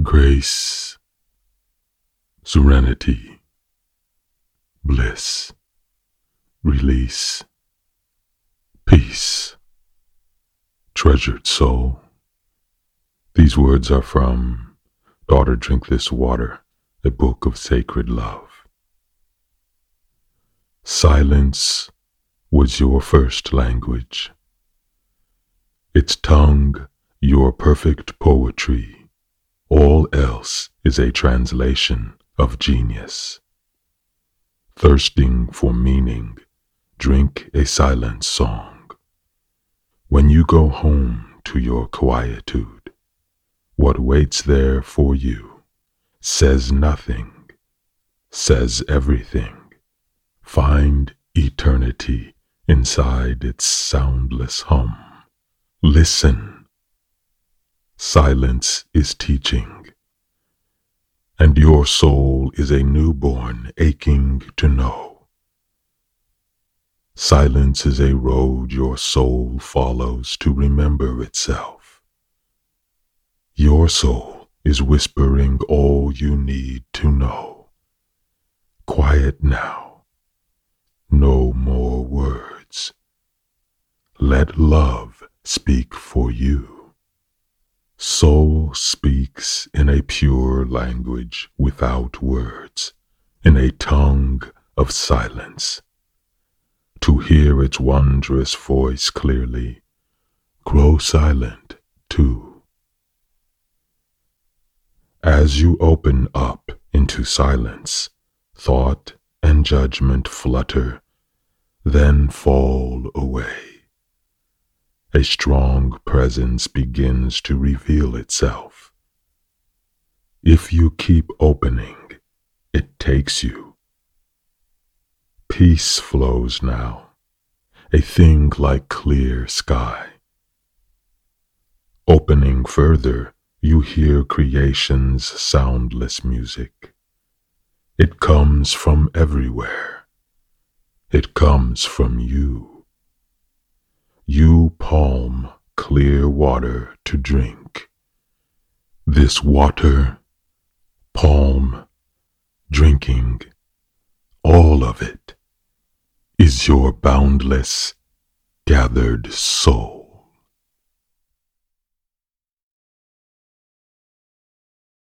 grace, serenity, bliss, release, peace, treasured soul. These words are from Daughter Drink This Water, a book of sacred love. Silence was your first language, its tongue your perfect poetry. Else is a translation of genius. Thirsting for meaning, drink a silent song. When you go home to your quietude, what waits there for you says nothing, says everything. Find eternity inside its soundless hum. Listen. Silence is teaching, and your soul is a newborn aching to know. Silence is a road your soul follows to remember itself. Your soul is whispering all you need to know. Quiet now. No more words. Let love speak for you. Soul speaks in a pure language without words, in a tongue of silence. To hear its wondrous voice clearly, grow silent too. As you open up into silence, thought and judgment flutter, then fall away. A strong presence begins to reveal itself. If you keep opening, it takes you. Peace flows now, a thing like clear sky. Opening further, you hear creation's soundless music. It comes from everywhere. It comes from you. You clear water to drink. This water, palm, drinking, all of it is your boundless, gathered soul.